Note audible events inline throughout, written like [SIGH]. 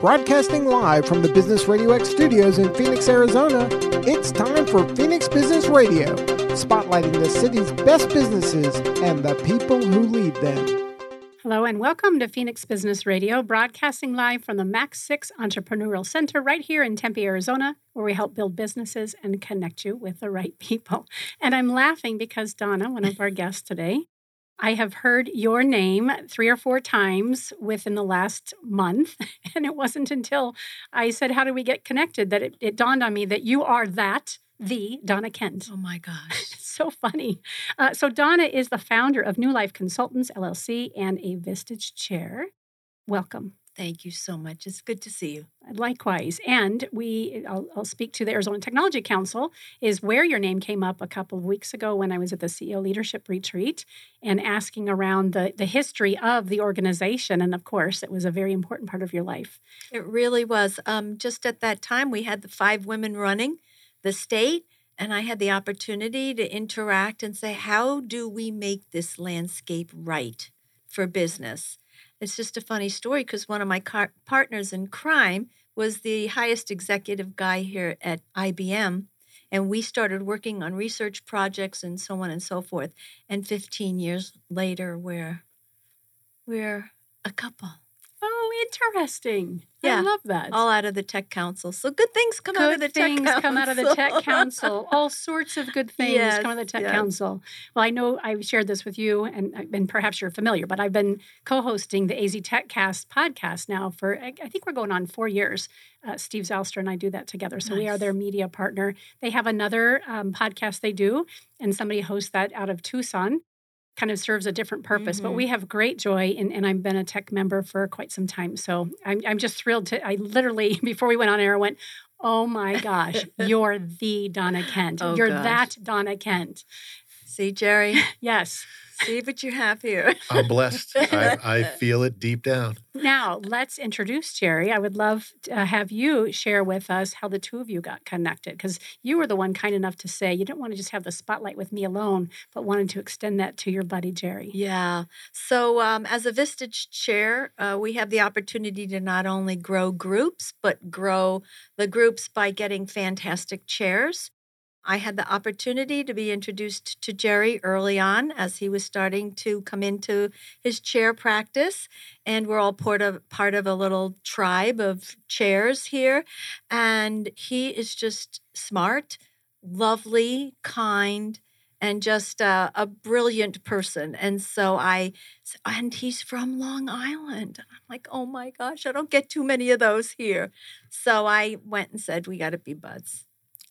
Broadcasting live from the Business Radio X studios in Phoenix, Arizona, it's time for Phoenix Business Radio, spotlighting the city's best businesses and the people who lead them. Hello and welcome to Phoenix Business Radio, broadcasting live from the MAC6 Entrepreneurial Center right here in Tempe, Arizona, where we help build businesses and connect you with the right people. And I'm laughing because Donna, one of our guests today, I have heard your name three or four times within the last month. [LAUGHS] And it wasn't until I said, How do we get connected? that it, it dawned on me that you are that, the Donna Kent. Oh my gosh. [LAUGHS] so funny. Uh, so, Donna is the founder of New Life Consultants, LLC, and a Vistage Chair. Welcome. Thank you so much. It's good to see you. Likewise. And we, I'll, I'll, speak to the Arizona Technology Council, is where your name came up a couple of weeks ago when I was at the CEO Leadership Retreat and asking around the, the history of the organization. And of course, it was a very important part of your life. It really was. Um, just at that time, we had the five women running the state. And I had the opportunity to interact and say, how do we make this landscape right for business? It's just a funny story because one of my car- partners in crime was the highest executive guy here at IBM. And we started working on research projects and so on and so forth. And 15 years later, we're, we're a couple. Oh, interesting. Yeah, I love that. All out of the tech council. So good things come good out of the tech council. come out of the tech council. [LAUGHS] All sorts of good things yes, come out of the tech yes. council. Well, I know I've shared this with you, and, and perhaps you're familiar, but I've been co-hosting the AZ TechCast podcast now for I think we're going on four years. Uh, Steve Zalster and I do that together, so nice. we are their media partner. They have another um, podcast they do, and somebody hosts that out of Tucson kind of serves a different purpose. Mm-hmm. But we have great joy, and, and I've been a tech member for quite some time. So I'm, I'm just thrilled to. I literally, [LAUGHS] before we went on air, I went, Oh my gosh, [LAUGHS] you're the Donna Kent. Oh, you're gosh. that Donna Kent. See, Jerry? [LAUGHS] yes. See what you have here. I'm blessed. [LAUGHS] I, I, feel it deep down. Now, let's introduce Jerry. I would love to uh, have you share with us how the two of you got connected because you were the one kind enough to say you didn't want to just have the spotlight with me alone, but wanted to extend that to your buddy, Jerry. Yeah. So, um, as a Vistage chair, uh, we have the opportunity to not only grow groups, but grow the groups by getting fantastic chairs. I had the opportunity to be introduced to Jerry early on as he was starting to come into his chair practice. And we're all part of, part of a little tribe of chairs here. And he is just smart, lovely, kind, and just a, a brilliant person. And so I, and he's from Long Island. I'm like, oh my gosh, I don't get too many of those here. So I went and said, we got to be buds.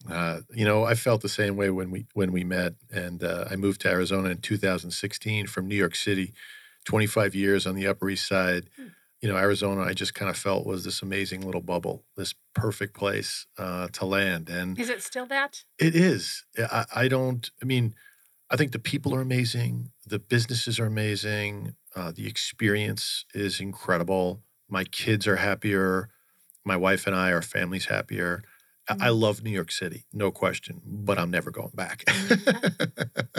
Uh, you know, I felt the same way when we when we met, and uh, I moved to Arizona in 2016 from New York City. 25 years on the Upper East Side. Hmm. You know, Arizona, I just kind of felt was this amazing little bubble, this perfect place uh, to land. And is it still that? It is. I, I, don't. I mean, I think the people are amazing. The businesses are amazing. Uh, the experience is incredible. My kids are happier. My wife and I, our family's happier. Mm-hmm. I love New York City, no question, but I'm never going back.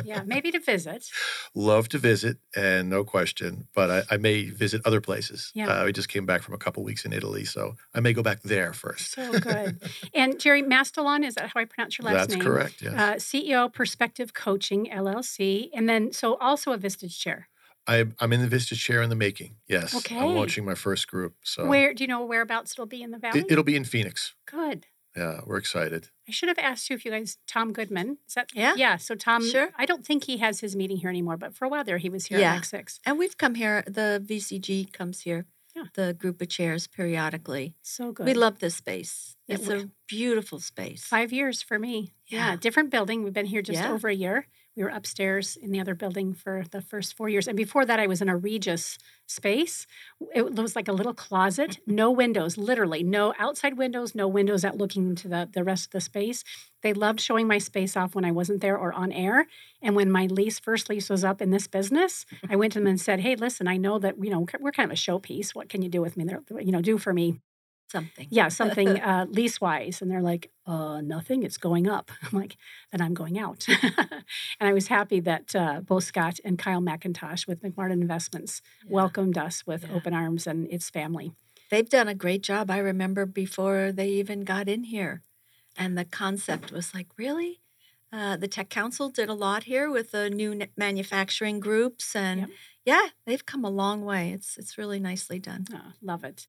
yeah, [LAUGHS] maybe to visit. Love to visit, and no question, but I, I may visit other places. Yeah. Uh, we just came back from a couple weeks in Italy, so I may go back there first. So good. [LAUGHS] and Jerry Mastellon, is that how I pronounce your last That's name? That's correct, yes. Uh, CEO Perspective Coaching, LLC, and then so also a Vistage Chair. I, am in the Vistage Chair in the making. Yes. Okay. I'm launching my first group. So where do you know whereabouts it'll be in the valley? It, will be in Phoenix. Good. Yeah, we're excited. I should have asked you if you guys, Tom Goodman, is that? Yeah. Yeah. So Tom, sure. I don't think he has his meeting here anymore, but for a while there, he was here yeah. at MAC6. And we've come here. The VCG comes here. Yeah. The group of chairs periodically. So good. We love this space. It's a beautiful space. Five years for me. Yeah. yeah. Different building. We've been here just yeah. over a year. We were upstairs in the other building for the first four years. And before that, I was in a Regus space. It was like a little closet, no windows, literally, no outside windows, no windows out looking into the, the rest of the space. They loved showing my space off when I wasn't there or on air. And when my lease, first lease was up in this business, I went to them and said, Hey, listen, I know that, you know, we're kind of a showpiece. What can you do with me? They're, you know, do for me something. Yeah, something [LAUGHS] uh, lease wise. And they're like, uh, nothing, it's going up. [LAUGHS] I'm like, then I'm going out. [LAUGHS] and I was happy that uh, both Scott and Kyle McIntosh with McMartin Investments yeah. welcomed us with yeah. open arms and its family. they've done a great job. I remember before they even got in here, and the concept was like, really? Uh, the Tech Council did a lot here with the new manufacturing groups, and yep. yeah, they've come a long way. It's it's really nicely done. Oh, love it.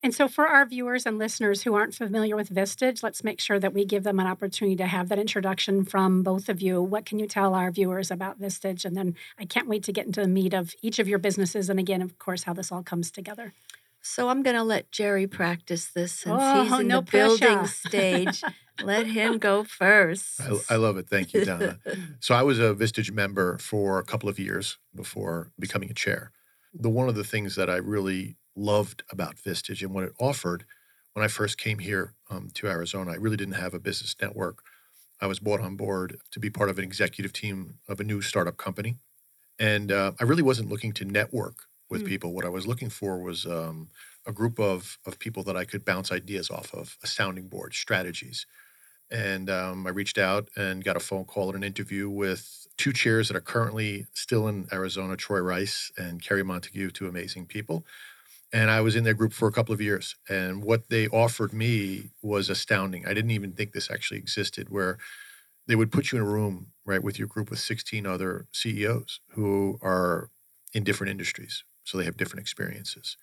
And so, for our viewers and listeners who aren't familiar with Vistage, let's make sure that we give them an opportunity to have that introduction from both of you. What can you tell our viewers about Vistage? And then I can't wait to get into the meat of each of your businesses. And again, of course, how this all comes together. So, I'm going to let Jerry practice this since oh, he's in no the pressure. building stage. [LAUGHS] let him go first. I, I love it. Thank you, Donna. so, I was a Vistage member for a couple of years before becoming a chair. The one of the things that I really loved about Vistage and what it offered when I first came here um, to Arizona. I really didn't have a business network. I was brought on board to be part of an executive team of a new startup company. And uh, I really wasn't looking to network with mm. people. What I was looking for was um, a group of, of people that I could bounce ideas off of, a sounding board, strategies. And um, I reached out and got a phone call and an interview with two chairs that are currently still in Arizona, Troy Rice and Kerry Montague, two amazing people and I was in their group for a couple of years. And what they offered me was astounding. I didn't even think this actually existed, where they would put you in a room, right, with your group with 16 other CEOs who are in different industries. So they have different experiences.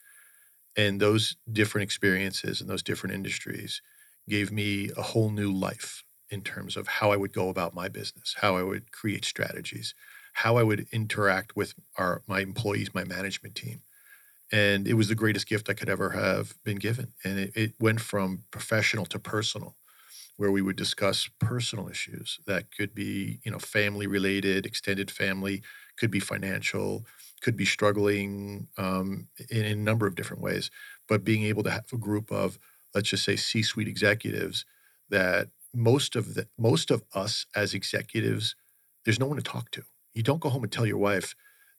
And those different experiences and those different industries gave me a whole new life in terms of how I would go about my business, how I would create strategies, how I would interact with our my employees, my management team and it was the greatest gift I could ever have been given. And it, it, went from professional to personal, where we would discuss personal issues that could be, you know, family related, extended family, could be financial, could be struggling um, in, in a number of different ways. But being able to have a group of, let's just say, C-suite executives that most of the most of us as executives, there's no one to talk to. You don't go home and tell your wife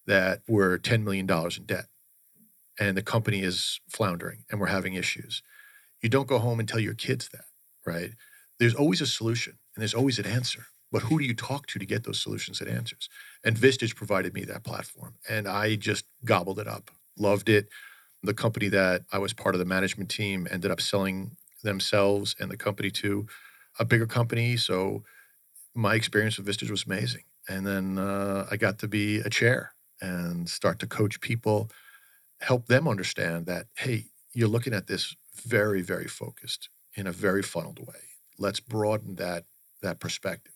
that we're $10 million in debt and the company is floundering and we're having issues. You don't go home and tell your kids that, right? There's always a solution and there's always an answer. But who do you talk to to get those solutions and answers? And Vistage provided me that platform. And I just gobbled it up, loved it. The company that I was part of the management team ended up selling themselves and the company to a bigger company. So my experience with Vistage was amazing. And then uh, I got to be a chair and start to coach people help them understand that, hey, you're looking at this very, very focused in a very funneled way. Let's broaden that that perspective.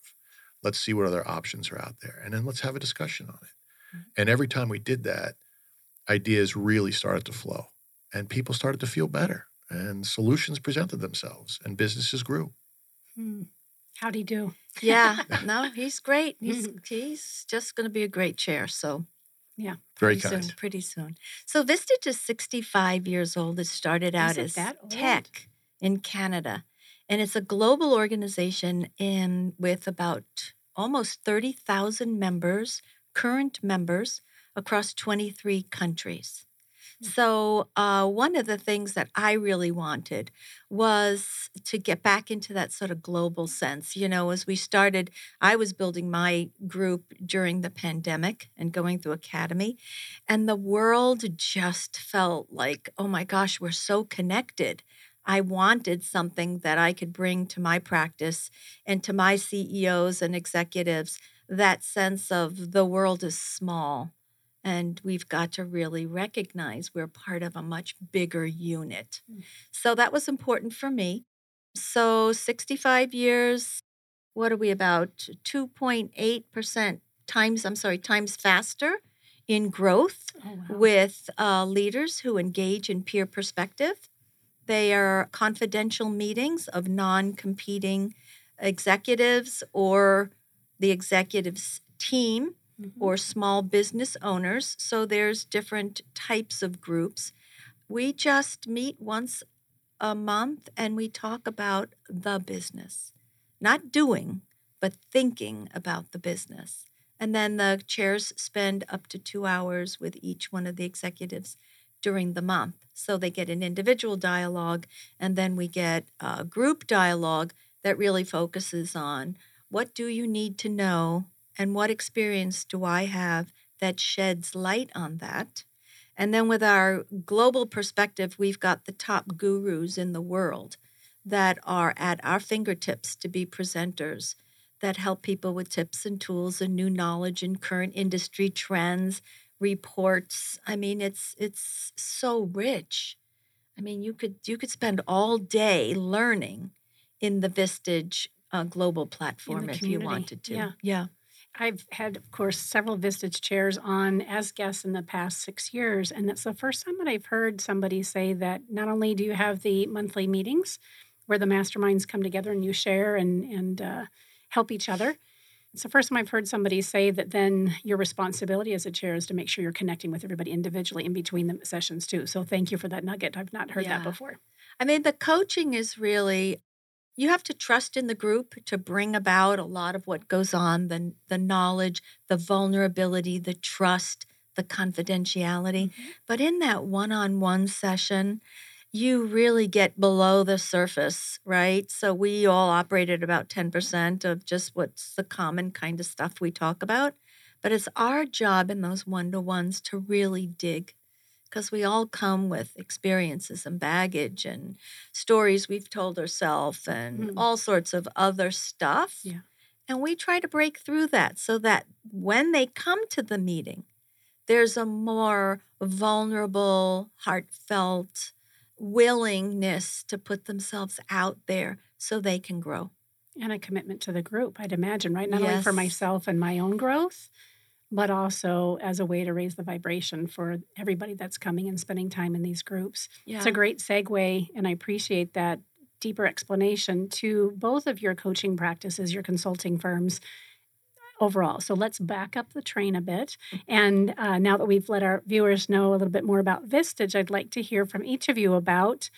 Let's see what other options are out there. And then let's have a discussion on it. Mm-hmm. And every time we did that, ideas really started to flow and people started to feel better and solutions presented themselves and businesses grew. Hmm. How'd he do? Yeah, [LAUGHS] no, he's great. He's he's just going to be a great chair. So yeah. Very pretty kind. Soon, pretty soon. So Vistage is 65 years old. It started out as TEC in Canada. And it's a global organization in with about almost 30,000 members, current members across 23 countries. So, uh, one of the things that I really wanted was to get back into that sort of global sense. You know, as we started, I was building my group during the pandemic and going through academy, and the world just felt like, oh my gosh, we're so connected. I wanted something that I could bring to my practice and to my CEOs and executives that sense of the world is small and we've got to really recognize we're part of a much bigger unit. Mm. So that was important for me. So 65 years, what are we about? 2.8% times, I'm sorry, times faster in growth oh, wow. with uh, leaders who engage in peer perspective. They are confidential meetings of non competing executives or the executives team mm-hmm. or small business owners. So there's different types of groups. We just meet once a month and we talk about the business, not doing, but thinking about the business. And then the chairs spend up to two hours with each one of the executives during the month. So they get an individual dialogue, and then we get a group dialogue that really focuses on what do you need to know and what experience do I have that sheds light on that? And then with our global perspective, we've got the top gurus in the world that are at our fingertips to be presenters that help people with tips and tools and new knowledge and current industry trends, reports. I mean, it's it's so rich. I mean, you could you could spend all day learning in the Vistage uh, global platform if you wanted to. Yeah. yeah. I've had, of course, several Vistage chairs on as guests in the past six years. And it's the first time that I've heard somebody say that not only do you have the monthly meetings where the masterminds come together and you share and, and uh, help each other. It's the first time I've heard somebody say that then your responsibility as a chair is to make sure you're connecting with everybody individually in between the sessions too. So thank you for that nugget. I've not heard yeah. that before. I mean, the coaching is really you have to trust in the group to bring about a lot of what goes on the, the knowledge, the vulnerability, the trust, the confidentiality. Mm-hmm. But in that one on one session, you really get below the surface, right? So we all operate at about 10% of just what's the common kind of stuff we talk about. But it's our job in those one to ones to really dig because we all come with experiences and baggage and stories we've told ourselves and mm. all sorts of other stuff. Yeah. And we try to break through that so that when they come to the meeting, there's a more vulnerable, heartfelt willingness to put themselves out there so they can grow. And a commitment to the group, I'd imagine, right? Not yes. only for myself and my own growth, but also as a way to raise the vibration for everybody that's coming and spending time in these groups. Yeah. It's a great segue, and I appreciate that deeper explanation to both of your coaching practices, your consulting firms overall. So let's back up the train a bit. Mm-hmm. And uh, now that we've let our viewers know a little bit more about Vistage, I'd like to hear from each of you about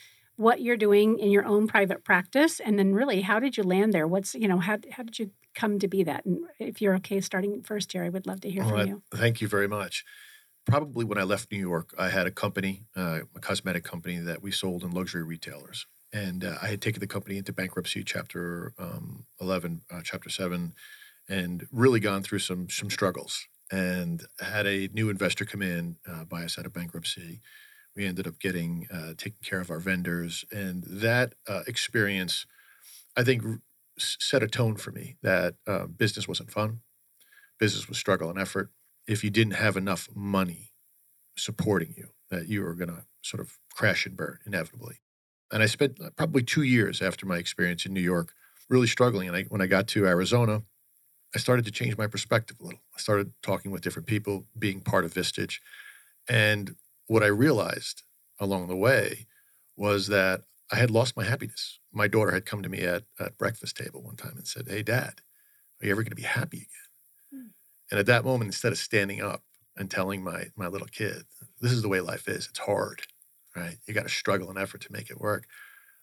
what you're doing in your own private practice and then really how did you land there what's you know how, how did you come to be that? And if you're okay starting first here, I would love to hear All from right. you. Thank you very much. Probably when I left New York, I had a company, uh, a cosmetic company that we sold in luxury retailers. And uh, I had taken the company into bankruptcy, chapter um, 11, uh, chapter 7, and really gone through some, some struggles. And had a new investor come in, uh, buy us out of bankruptcy. We ended up getting, uh, taking care of our vendors. And that uh, experience, I think, set a tone for me that uh, business wasn't fun. Business was struggle and effort. If you didn't have enough money supporting you, that you were going to sort of crash and burn inevitably. And I spent uh, probably two years after my experience in New York really struggling. And I, when I got to Arizona, I started to change my perspective a little. I started talking with different people, being part of Vistage. And what I realized along the way was that I had lost my happiness. My daughter had come to me at, at breakfast table one time and said, Hey, dad, are you ever going to be happy again? Mm. And at that moment, instead of standing up and telling my, my little kid, this is the way life is, it's hard, right? You got to struggle and effort to make it work.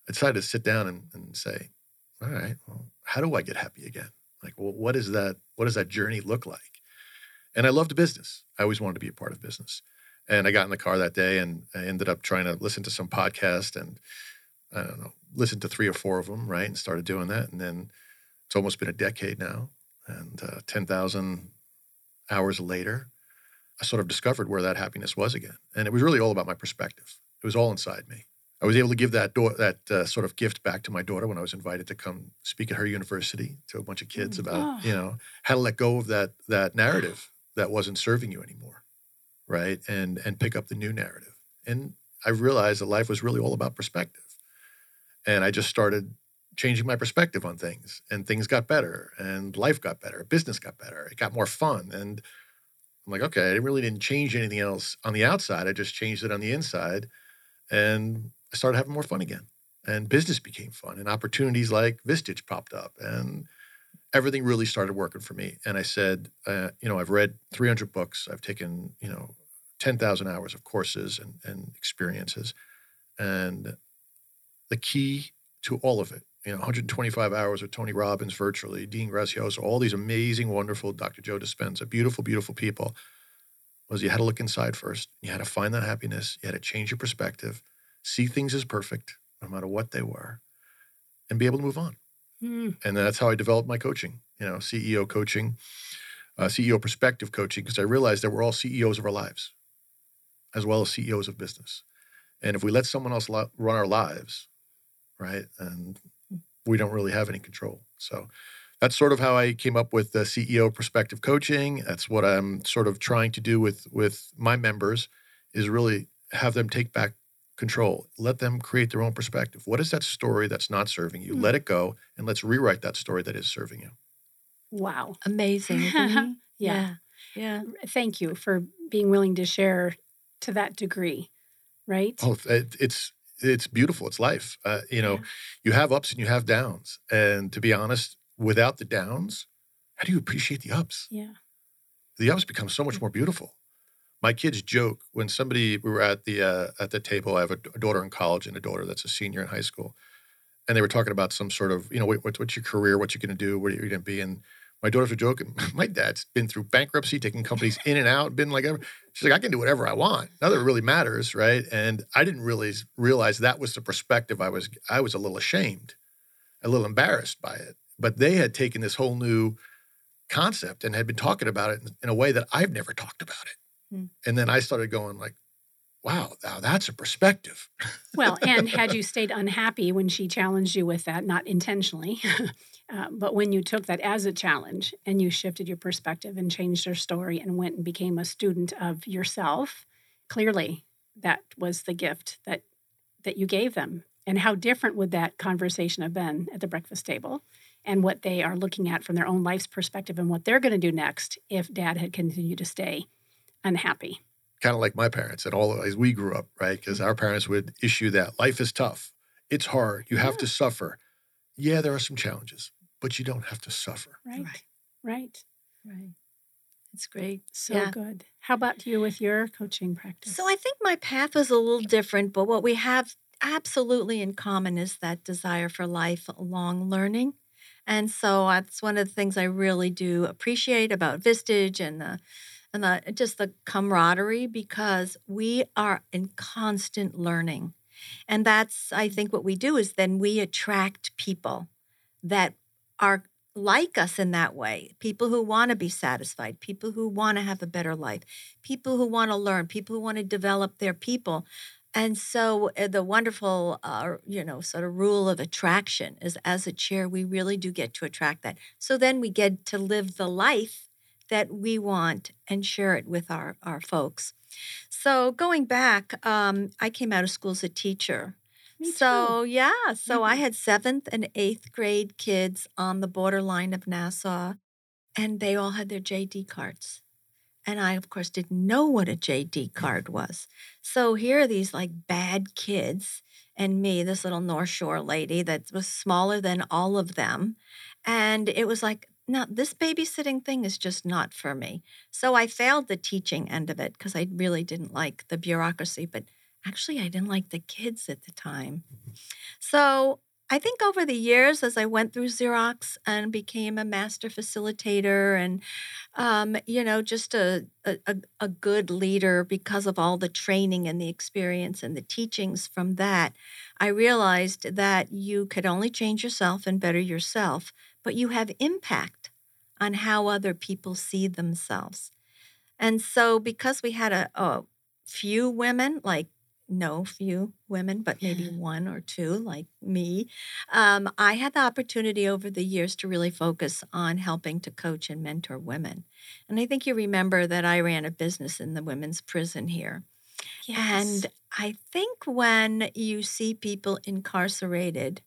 I decided to sit down and, and say, all right, well, how do I get happy again? Like, well, what is that? What does that journey look like? And I loved business. I always wanted to be a part of business. And I got in the car that day and I ended up trying to listen to some podcast and I don't know, listened to three or four of them, right, and started doing that. And then it's almost been a decade now, and uh, 10,000 hours later, I sort of discovered where that happiness was again. And it was really all about my perspective. It was all inside me. I was able to give that do- that uh, sort of gift back to my daughter when I was invited to come speak at her university to a bunch of kids mm, about oh. you know how to let go of that that narrative that wasn't serving you anymore, right? And and pick up the new narrative. And I realized that life was really all about perspective and I just started changing my perspective on things and things got better and life got better business got better it got more fun and i'm like okay i really didn't change anything else on the outside i just changed it on the inside and i started having more fun again and business became fun and opportunities like vistage popped up and everything really started working for me and i said uh, you know i've read 300 books i've taken you know 10000 hours of courses and, and experiences and the key to all of it. You know, 125 hours with Tony Robbins virtually, Dean Graziosi, all these amazing, wonderful Dr. Joe Dispenza, beautiful, beautiful people, was you had to look inside first. You had to find that happiness. You had to change your perspective, see things as perfect, no matter what they were, and be able to move on. Mm. And that's how I developed my coaching, you know, CEO coaching, uh, CEO perspective coaching, because I realized that we're all CEOs of our lives. As well as CEOs of business. And if we let someone else run our lives, right, and we don't really have any control. So that's sort of how I came up with the CEO perspective coaching. That's what I'm sort of trying to do with with my members is really have them take back control. Let them create their own perspective. What is that story that's not serving you? Mm-hmm. Let it go and let's rewrite that story that is serving you. Wow. Amazing. [LAUGHS] yeah. yeah. Yeah. Thank you for being willing to share to that degree, right? Oh, it's it's beautiful. It's life. Uh, you know, yeah. you have ups and you have downs. And to be honest, without the downs, how do you appreciate the ups? Yeah. The ups become so much more beautiful. My kids joke when somebody we were at the uh, at the table. I have a, a, daughter in college and a daughter that's a senior in high school, and they were talking about some sort of you know what, what's your career, what you're going to do, what are going to be, and my daughters were joking. [LAUGHS] My dad's been through bankruptcy, taking companies in and out, been like, she's like, I can do whatever I want. None of it really matters, right? And I didn't really realize that was the perspective. I was, I was a little ashamed, a little embarrassed by it. But they had taken this whole new concept and had been talking about it in, a way that I've never talked about it. Hmm. And then I started going like, wow, now that's a perspective. well, and [LAUGHS] had you stayed unhappy when she challenged you with that, not intentionally, [LAUGHS] uh, but when you took that as a challenge and you shifted your perspective and changed your story and went and became a student of yourself, clearly that was the gift that that you gave them. And how different would that conversation have been at the breakfast table? And what they are looking at from their own life's perspective and what they're going to do next if dad had continued to stay unhappy kind of like my parents and all as we grew up, right? Because our parents would issue that life is tough, it's hard, you have to suffer. Yeah, there are some challenges, but you don't have to suffer. Right, right, right. It's great. So yeah. good. How about you with your coaching practice? So I think my path was a little different, but what we have absolutely in common is that desire for lifelong learning. And so that's one of the things I really do appreciate about Vistage and the and the, just the camaraderie because we are in constant learning. And that's, I think, what we do is then we attract people that are like us in that way people who want to be satisfied, people who want to have a better life, people who want to learn, people who want to develop their people. And so uh, the wonderful, uh, you know, sort of rule of attraction is as a chair, we really do get to attract that. So then we get to live the life that we want and share it with our, our folks. So going back, um, I came out of school as a teacher. Me so too. yeah, so mm-hmm. I had seventh and eighth grade kids on the borderline of Nassau, and they all had their JD cards. And I, of course, didn't know what a JD card was. So here are these like bad kids, and me, this little North Shore lady that was smaller than all of them. And it was like, now this babysitting thing is just not for me. So I failed the teaching end of it because I really didn't like the bureaucracy, but actually I didn't like the kids at the time. So I think over the years, as I went through Xerox and became a master facilitator and, um, you know, just a, a, a good leader because of all the training and the experience and the teachings from that, I realized that you could only change yourself and better yourself, but you have impact on how other people see themselves. And so, because we had a, a few women, like no few women, but maybe one or two, like me, um, I had the opportunity over the years to really focus on helping to coach and mentor women. And I think you remember that I ran a business in the women's prison here. Yes. And I think when you see people incarcerated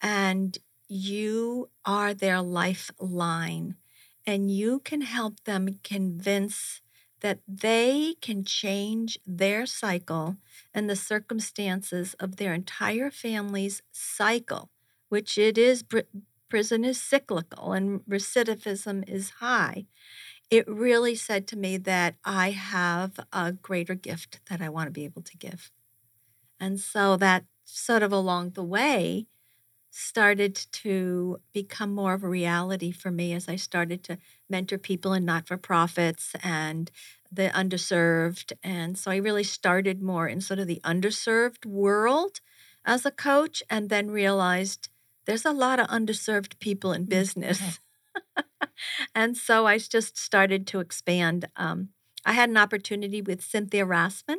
and you are their lifeline and you can help them convince that they can change their cycle and the circumstances of their entire family's cycle, which it is, prison is cyclical and recidivism is high. It really said to me that I have a greater gift that I want to be able to give. And so that sort of along the way, started to become more of a reality for me as I started to mentor people in not for profits and the underserved. And so I really started more in sort of the underserved world as a coach and then realized there's a lot of underserved people in mm, business. [LAUGHS] and so I just started to expand. Um, I had an opportunity with Cynthia Rassman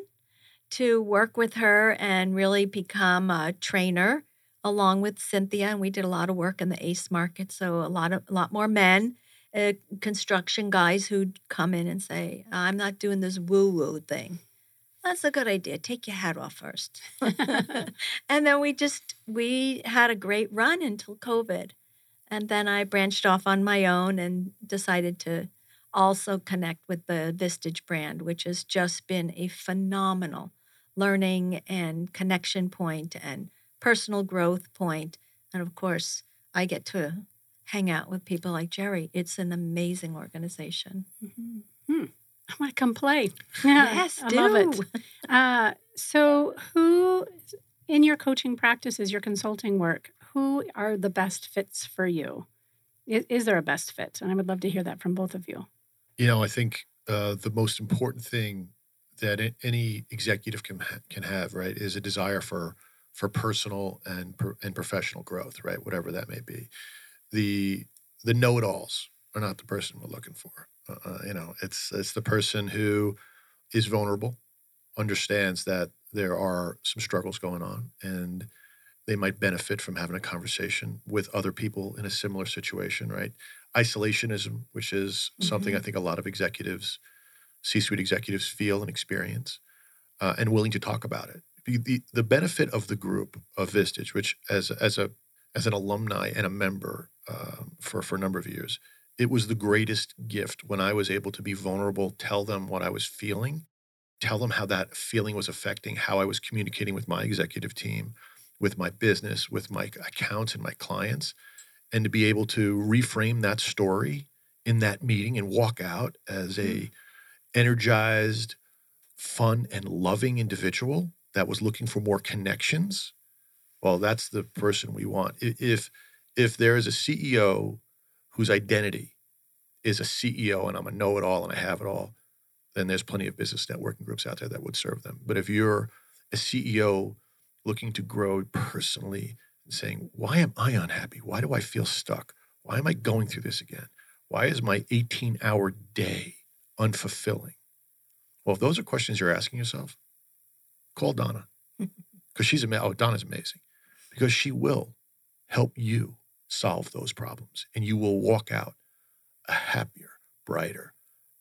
to work with her and really become a trainer along with Cynthia. And we did a lot of work in the ACE market. So a lot of a lot more men, uh, construction guys who'd come in and say, I'm not doing this woo-woo thing. That's a good idea. Take your hat off first. [LAUGHS] and then we just we had a great run until COVID. And then I branched off on my own and decided to also connect with the Vistage brand, which has just been a phenomenal learning and connection point and personal growth point. And of course, I get to hang out with people like Jerry. It's an amazing organization. Mm-hmm. Hmm. I want to come play. Yeah, [LAUGHS] yes, I do. love it. [LAUGHS] Uh, so, who in your coaching practices, your consulting work, who are the best fits for you? Is, is there a best fit? And I would love to hear that from both of you. You know, I think uh, the most important thing that any executive can can have, right, is a desire for for personal and and professional growth, right, whatever that may be. The the know-it-alls are not the person we're looking for. Uh, uh, you know, it's it's the person who is vulnerable, understands that there are some struggles going on, and they might benefit from having a conversation with other people in a similar situation, right? isolationism, which is mm-hmm. something I think a lot of executives, C suite executives, feel and experience, uh, and willing to talk about it. The, the benefit of the group of Vistage, which as, as, a, as an alumni and a member um, for, for a number of years, it was the greatest gift when I was able to be vulnerable, tell them what I was feeling, tell them how that feeling was affecting how I was communicating with my executive team, with my business, with my accounts and my clients and to be able to reframe that story in that meeting and walk out as a mm. energized fun and loving individual that was looking for more connections well that's the person we want if if there is a ceo whose identity is a ceo and i'm a know-it-all and i have it all then there's plenty of business networking groups out there that would serve them but if you're a ceo looking to grow personally and saying, Why am I unhappy? Why do I feel stuck? Why am I going through this again? Why is my 18 hour day unfulfilling? Well, if those are questions you're asking yourself, call Donna [LAUGHS] because she's amazing. Oh, Donna's amazing because she will help you solve those problems and you will walk out a happier, brighter,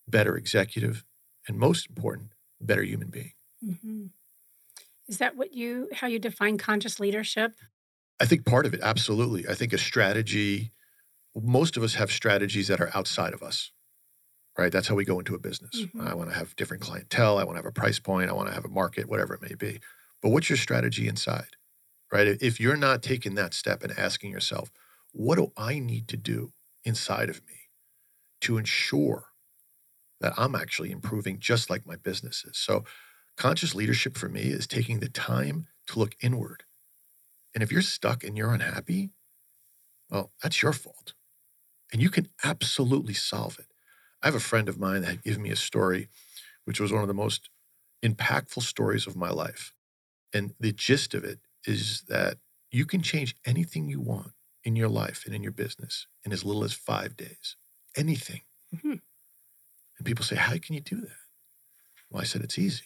better executive, and most important, better human being. Mm-hmm. Is that what you how you define conscious leadership? I think part of it, absolutely. I think a strategy, most of us have strategies that are outside of us, right? That's how we go into a business. Mm-hmm. I want to have different clientele. I want to have a price point. I want to have a market, whatever it may be. But what's your strategy inside, right? If you're not taking that step and asking yourself, what do I need to do inside of me to ensure that I'm actually improving just like my business is? So, conscious leadership for me is taking the time to look inward and if you're stuck and you're unhappy, well, that's your fault. And you can absolutely solve it. I have a friend of mine that had given me a story, which was one of the most impactful stories of my life. And the gist of it is that you can change anything you want in your life and in your business in as little as five days. Anything. Mm-hmm. And people say, How can you do that? Well, I said, It's easy.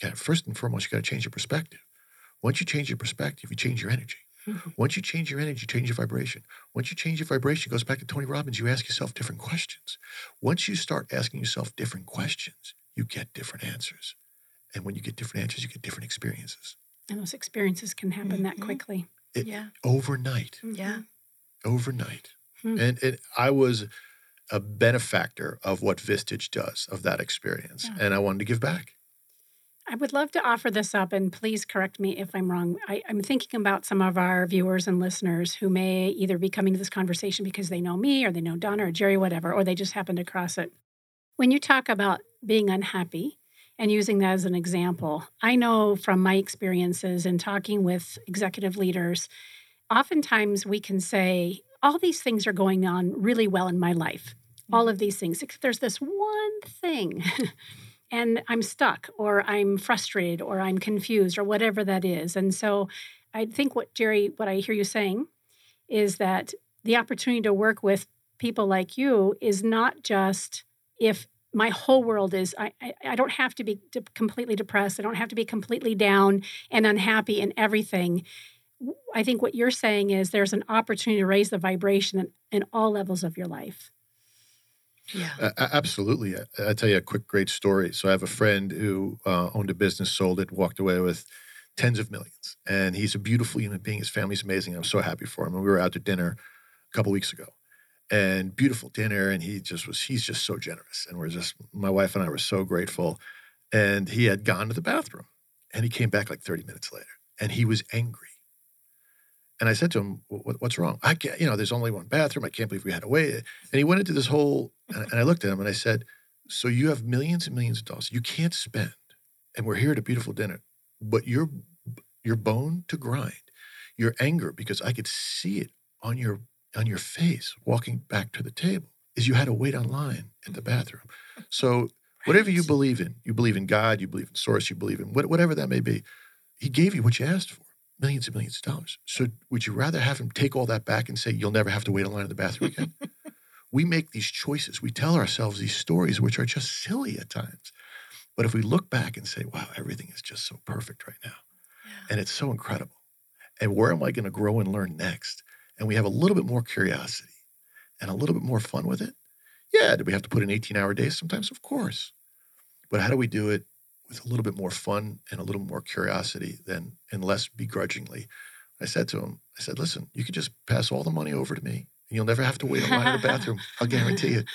You got first and foremost, you got to change your perspective. Once you change your perspective, you change your energy. Mm-hmm. Once you change your energy, you change your vibration. Once you change your vibration, it goes back to Tony Robbins, you ask yourself different questions. Once you start asking yourself different questions, you get different answers. And when you get different answers, you get different experiences. And those experiences can happen mm-hmm. that quickly. It, yeah. Overnight. Mm-hmm. Yeah. Overnight. Hmm. And, and I was a benefactor of what Vistage does, of that experience. Yeah. And I wanted to give back. I would love to offer this up, and please correct me if I'm wrong. I, am thinking about some of our viewers and listeners who may either be coming to this conversation because they know me or they know Donna or Jerry, whatever, or they just happened to cross it. When you talk about being unhappy and using that as an example, I know from my experiences in talking with executive leaders, oftentimes we can say, all these things are going on really well in my life, all mm-hmm. of these things, except there's this one thing. [LAUGHS] and I'm stuck or I'm frustrated or I'm confused or whatever that is. And so I think what Jerry, what I hear you saying is that the opportunity to work with people like you is not just if my whole world is I, I, I don't have to be de- completely depressed. I don't have to be completely down and unhappy in everything. I think what you're saying is there's an opportunity to raise the vibration in, in all levels of your life. Yeah. Uh, absolutely. I, will tell you a quick, great story. So I have a friend who uh, owned a business, sold it, walked away with tens of millions. And he's a beautiful human being. His family's amazing. I'm so happy for him. And we were out to dinner a couple weeks ago and beautiful dinner. And he just was, he's just so generous. And we're just, my wife and I were so grateful. And he had gone to the bathroom and he came back like 30 minutes later and he was angry. And I said to him, "What's wrong? I can't. You know, there's only one bathroom. I can't believe we had to wait." And he went into this whole. And I looked at him and I said, "So you have millions and millions of dollars you can't spend, and we're here at a beautiful dinner, but your your bone to grind, your anger because I could see it on your on your face walking back to the table is you had to wait online at the bathroom. So [LAUGHS] whatever you believe in, you believe in God, you believe in source, you believe in whatever that may be. He gave you what you asked for, millions and millions of dollars. So would you rather have him take all that back and say you'll never have to wait in line in the bathroom again? [LAUGHS] we make these choices. We tell ourselves these stories which are just silly at times. But if we look back and say, wow, everything is just so perfect right now. Yeah. And it's so incredible. And where am I going to grow and learn next? and we have a little bit more curiosity and a little bit more fun with it, yeah, do we have to put in 18 hour days sometimes? Of course. But how do we do it with a little bit more fun and a little more curiosity than and less begrudgingly? I said to him, I said, listen, you can just pass all the money over to me you'll never have to wait in line in the [LAUGHS] bathroom. I'll guarantee it.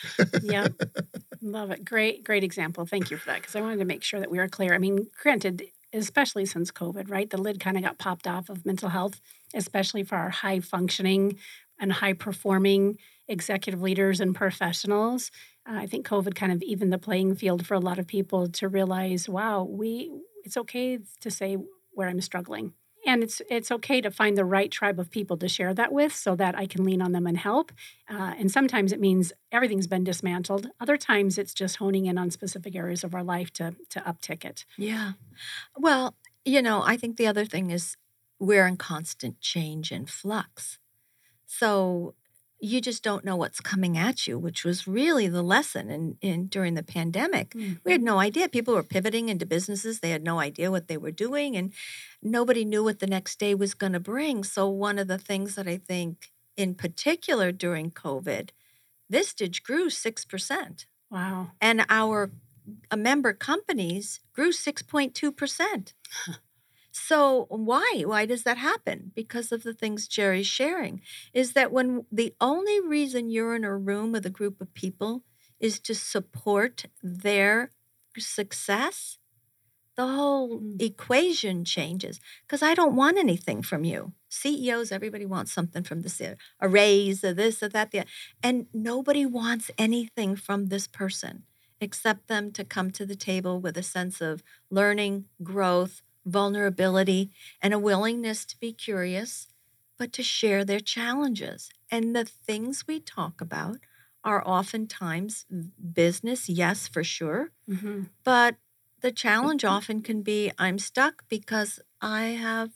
yeah. [LAUGHS] Love it. Great, great example. Thank you for that. Because I wanted to make sure that we were clear. I mean, granted, especially since COVID, right? The lid kind of got popped off of mental health, especially for our high functioning and high performing executive leaders and professionals. Uh, I think COVID kind of evened the playing field for a lot of people to realize, wow, we it's okay to say where I'm struggling and it's it's okay to find the right tribe of people to share that with so that i can lean on them and help. Uh, and sometimes it means everything's been dismantled. Other times it's just honing in on specific areas of our life to to uptick it. Yeah. Well you know i think the other thing is we're in constant change and flux. So you just don't know what's coming at you, which was really the lesson in, in during the pandemic. Mm-hmm. We had no idea. People were pivoting into businesses. They had no idea what they were doing, and nobody knew what the next day was going to bring. So one of the things that I think, in particular during COVID, Vistage grew six percent. Wow! And our member companies grew six point two percent. So why? Why does that happen? Because of the things Jerry's sharing. Is that when the only reason you're in a room with a group of people is to support their success, the whole mm. equation changes. Because I don't want anything from you. CEOs, everybody wants something from this, a raise, or this, or that, the, and nobody wants anything from this person except them to come to the table with a sense of learning, growth, vulnerability, and a willingness to be curious, but to share their challenges. And the things we talk about are oftentimes business, yes, for sure. Mm-hmm. But the challenge often can be I'm stuck because I have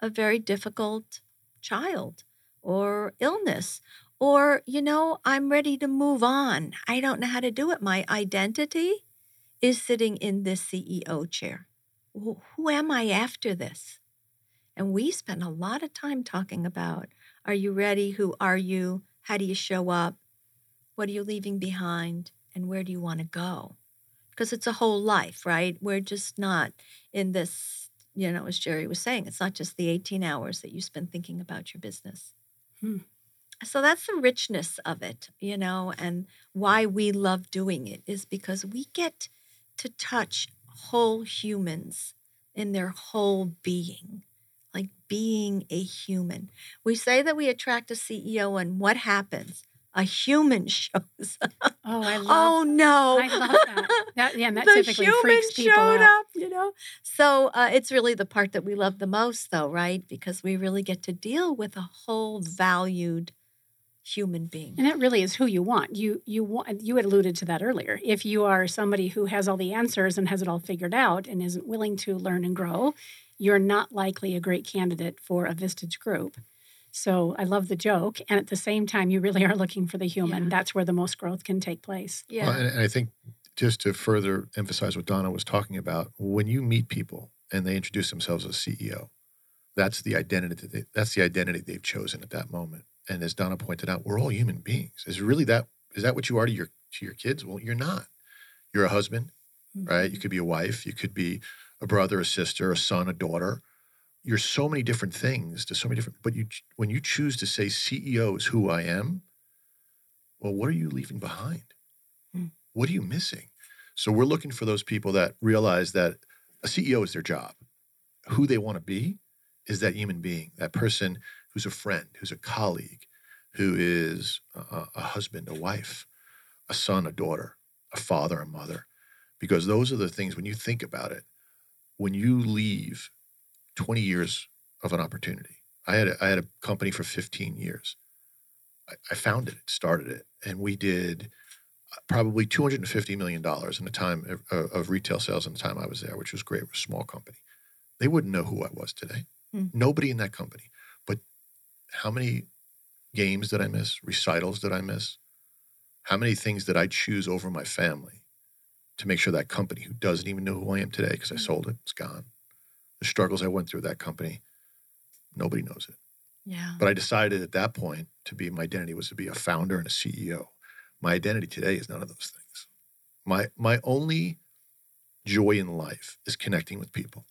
a very difficult child or illness. Or, you know, I'm ready to move on. I don't know how to do it. My identity is sitting in this CEO chair well, who am I after this? And we spend a lot of time talking about are you ready? Who are you? How do you show up? What are you leaving behind? And where do you want to go? Because it's a whole life, right? We're just not in this, you know, as Jerry was saying, it's not just the 18 hours that you spend thinking about your business. Hmm. So that's the richness of it, you know, and why we love doing it is because we get to touch whole humans in their whole being, like being a human. We say that we attract a CEO, and what happens? A human [LAUGHS] shows up. Oh, I love. Oh no! I love that. that yeah, that [LAUGHS] the typically freaks people showed out. up. You know, so uh, it's really the part that we love the most, though, right? Because we really get to deal with a whole valued human being. And that really is who you want. You you want you had alluded to that earlier. If you are somebody who has all the answers and has it all figured out and isn't willing to learn and grow, you're not likely a great candidate for a Vistage group. So I love the joke, and at the same time, you really are looking for the human. Yeah. That's where the most growth can take place. Yeah, well, and I think just to further emphasize what Donna was talking about, when you meet people and they introduce themselves as CEO, that's the identity. that They, that's the identity they've chosen at that moment. And as Donna pointed out, we're all human beings. Is really that is that what you are to your to your kids? Well, you're not. You're a husband, mm-hmm. right? You could be a wife. You could be a brother, a sister, a son, a daughter. You're so many different things to so many different. But you, when you choose to say CEO is who I am, well, what are you leaving behind? Mm. What are you missing? So we're looking for those people that realize that a CEO is their job. Who they want to be is that human being, that person who's a friend, who's a colleague, who is a, a husband, a wife, a son, a daughter, a father, a mother. Because those are the things when you think about it, when you leave 20 years of an opportunity. I had a, I had a company for 15 years. I, I founded it, started it, and we did uh, probably $250 million in the time of, of, retail sales in the time I was there, which was great. It was a small company. They wouldn't know who I was today. Hmm. Nobody in that company. How many games did I miss? Recitals did I miss? How many things did I choose over my family to make sure that company, who doesn't even know who I am today because I mm. sold it, it's gone. The struggles I went through with that company, nobody knows it. Yeah. But I decided at that point to be my identity was to be a founder and a CEO. My identity today is none of those things. My my only joy in life is connecting with people.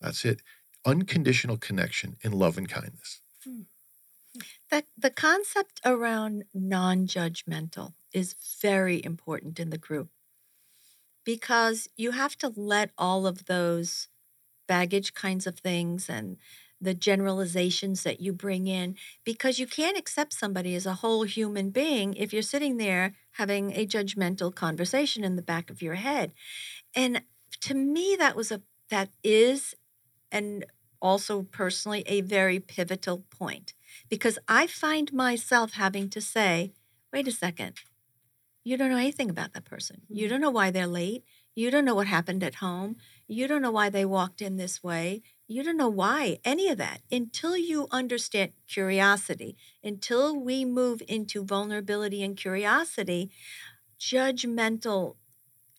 That's it. Unconditional connection in love and kindness. Hmm. The, the concept around non judgmental is very important in the group because you have to let all of those baggage kinds of things and the generalizations that you bring in because you can't accept somebody as a whole human being if you're sitting there having a judgmental conversation in the back of your head. And to me that was a that is and also personally a very pivotal point because I find myself having to say, wait a second, you don't know anything about that person. You mm-hmm. don't know why they're late. You don't know what happened at home. You don't know why they walked in this way. You don't know why, any of that, until you understand curiosity, until we move into vulnerability and curiosity, judgmental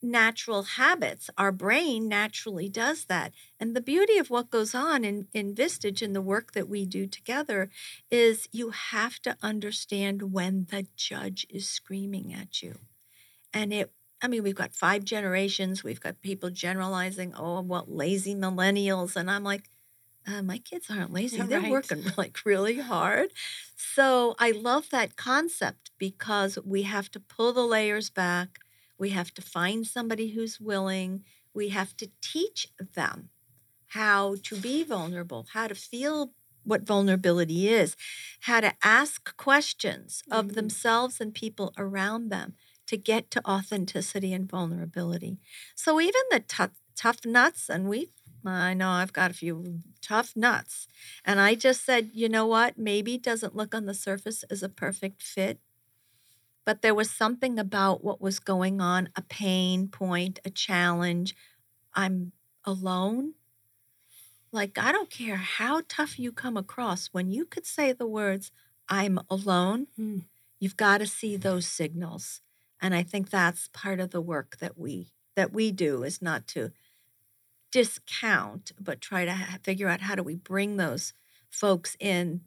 natural habits. Our brain naturally does that. And the beauty of what goes on in, in Vistage and the work that we do together is you have to understand when the judge is screaming at you. And it I mean, we've got five generations. We've got people generalizing, oh, what lazy millennials. And I'm like, uh, my kids aren't [LAUGHS] lazy. Yeah, They're right. working [LAUGHS] like really hard. So I love that concept because we have to pull the layers back we have to find somebody who's willing. We have to teach them how to be vulnerable, how to feel what vulnerability is, how to ask questions of mm-hmm. themselves and people around them to get to authenticity and vulnerability. So even the tough nuts, and we, I know I've got a few tough nuts, and I just said, you know what? Maybe doesn't look on the surface as a perfect fit, but there was something about what was going on a pain point, a challenge. I'm alone. Like, I don't care how tough you come across, when you could say the words, I'm alone, mm. you've got to see those signals. And I think that's part of the work that we that we do is not to discount, but try to figure out how do we bring those folks in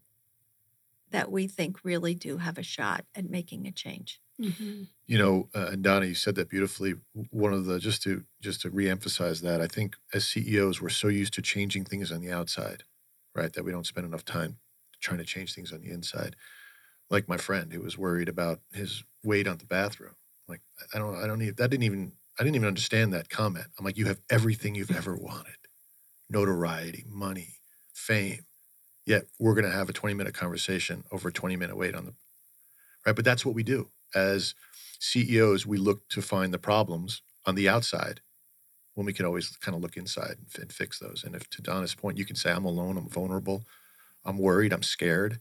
that we think really do have a shot at making a change. Mm-hmm. You know, uh, and Donna, you said that beautifully. One of the just to just to reemphasize that, I think as CEOs, we're so used to changing things on the outside, right, that we don't spend enough time trying to change things on the inside. Like my friend who was worried about his weight on the bathroom. Like I don't, I don't even that didn't even I didn't even understand that comment. I'm like, you have everything you've ever wanted, notoriety, money, fame Yet we're going to have a 20 minute conversation over a 20 minute wait on the right. But that's what we do as CEOs. We look to find the problems on the outside when we can always kind of look inside and, and fix those. And if to Donna's point, you can say, I'm alone, I'm vulnerable, I'm worried, I'm scared.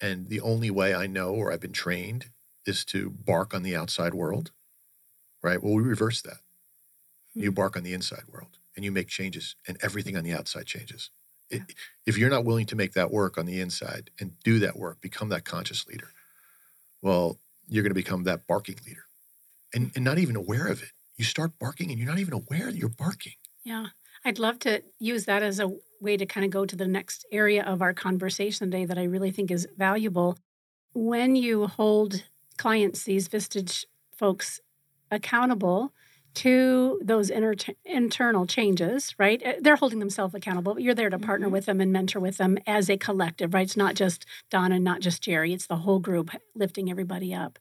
And the only way I know or I've been trained is to bark on the outside world. Right. Well, we reverse that. You hmm. bark on the inside world and you make changes, and everything on the outside changes if you're not willing to make that work on the inside and do that work, become that conscious leader, well, you're going to become that barking leader and, and not even aware of it. you start barking and you're not even aware that you're barking. Yeah. I'd love to use that as a way to kind of go to the next area of our conversation today that I really think is valuable. When you hold clients, these Vistage folks, accountable to those inter- internal changes, right? Eh, they're holding themselves accountable, you're there to partner mm-hmm. with them and mentor with them as a collective, right? It's not just Don and not just Jerry, it's the whole group lifting everybody up.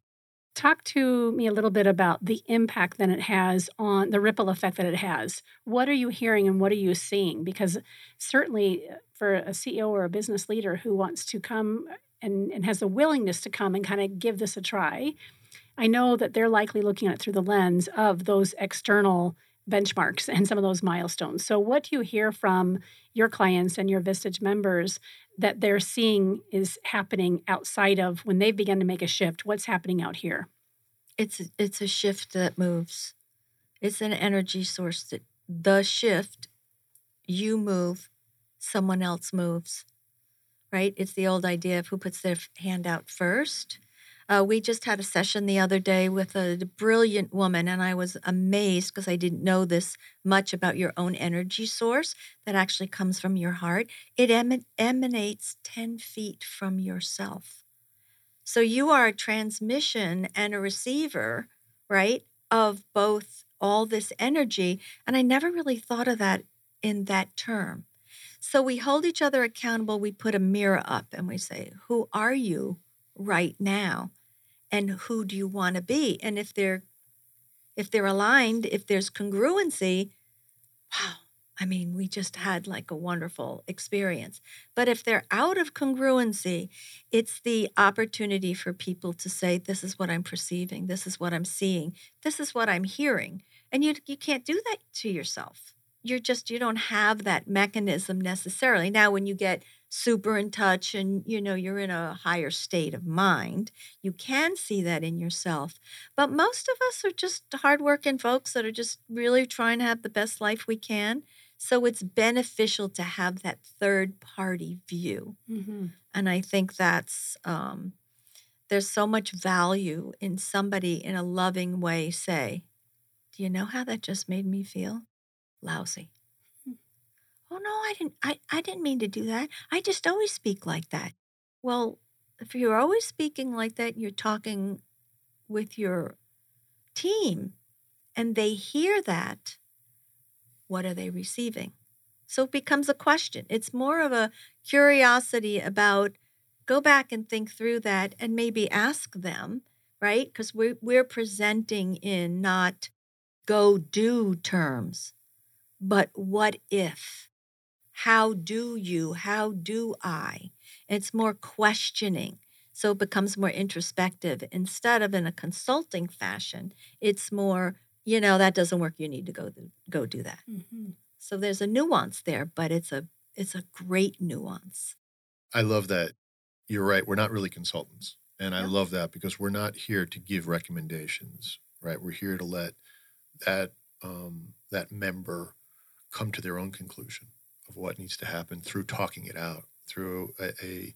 Talk to me a little bit about the impact that it has on the ripple effect that it has. What are you hearing and what are you seeing? Because certainly uh, for a CEO or a business leader who wants to come and, and has the willingness to come and kind of give this a try, I know that they're likely looking at it through the lens of those external benchmarks and some of those milestones. So, what do you hear from your clients and your Vistage members that they're seeing is happening outside of when they begin to make a shift? What's happening out here? It's it's a shift that moves. It's an energy source that the shift you move, someone else moves. Right? It's the old idea of who puts their hand out first uh, we just had a session the other day with a brilliant woman, and I was amazed because I didn't know this much about your own energy source that actually comes from your heart. It em- emanates 10 feet from yourself. So you are a transmission and a receiver, right, of both all this energy. And I never really thought of that in that term. So we hold each other accountable. We put a mirror up and we say, Who are you right now? And who do you want to be? And if they're if they're aligned if there's congruency wow i mean we just had like a wonderful experience. But if they're out of congruency it's the opportunity for people to say this is what i'm perceiving. This is what i'm seeing. This is what i'm hearing. And you you can't do that to yourself. You're just you don't have that mechanism necessarily. Now when you get super in touch and you know you're in a higher state of mind you can see that in yourself. But most of us are just hardworking folks that are just really trying to have the best life we can so it's beneficial to have that third party view. Mm-hmm. and i think that's um, there's so much value in somebody in a loving way say do you know how that just made me feel? Lousy Oh no, I didn't I, I didn't mean to do that. I just always speak like that. Well, if you're always speaking like that, you're talking with your team and they hear that, what are they receiving? So it becomes a question. It's more of a curiosity about go back and think through that and maybe ask them, right? Because we're, we're presenting in not go do terms, but what if? How do you, how do I? It's more questioning. So it becomes more introspective. Instead of in a consulting fashion, it's more, you know, that doesn't work. You need to go go do that. Mm-hmm. So there's a nuance there, but it's a it's a great nuance. I love that. You're right. We're not really consultants. And I love that because we're not here to give recommendations, right? We're here to let that um, that member come to their own conclusion of what needs to happen through talking it out through a, a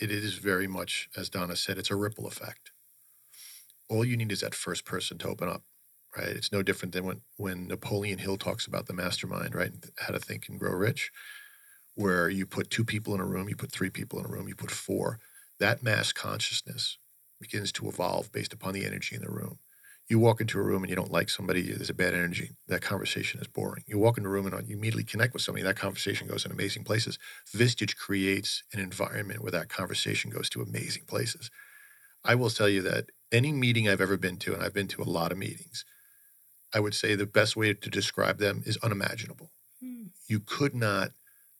it is very much as donna said it's a ripple effect. All you need is that first person to open up right? It's no different than when when napoleon hill talks about the mastermind right? How to think and grow rich where you put two people in a room you put three people in a room you put four. That mass consciousness begins to evolve based upon the energy in the room you walk into a room and you don't like somebody, there's a bad energy. That conversation is boring. You walk into a room and you immediately connect with somebody, that conversation goes in amazing places. Vistage creates an environment where that conversation goes to amazing places. I will tell you that any meeting I've ever been to, and I've been to a lot of meetings, I would say the best way to describe them is unimaginable. Hmm. You could not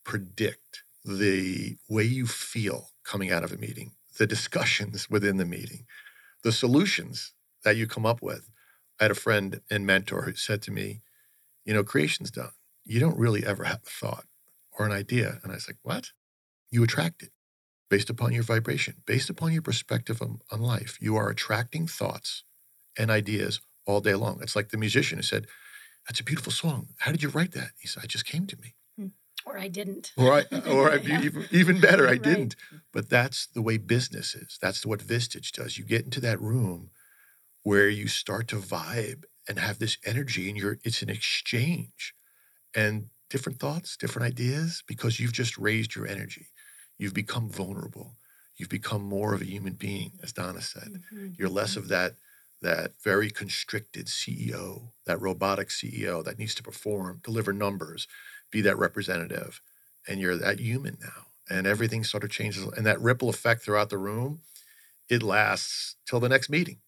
predict the way you feel coming out of a meeting, the discussions [LAUGHS] within the meeting, the solutions that you come up with. I had a friend and mentor who said to me, You know, creation's done. You don't really ever have a thought or an idea. And I was like, What? You attract it based upon your vibration, based upon your perspective on, on life. You are attracting thoughts and ideas all day long. It's like the musician who said, That's a beautiful song. How did you write that? He said, I just came to me. Hmm. Or I didn't. Or I, or I, yeah. even, even better, I right. didn't. But that's the way business is. That's what Vistage does. You get into that room where you start to vibe and have this energy and you're it's an exchange and different thoughts, different ideas because you've just raised your energy. You've become vulnerable. You've become more of a human being, as Donna said. Mm-hmm. You're less of that that very constricted CEO, that robotic CEO that needs to perform, deliver numbers, be that representative. And you're that human now. And everything sort of changes. And that ripple effect throughout the room, it lasts till the next meeting,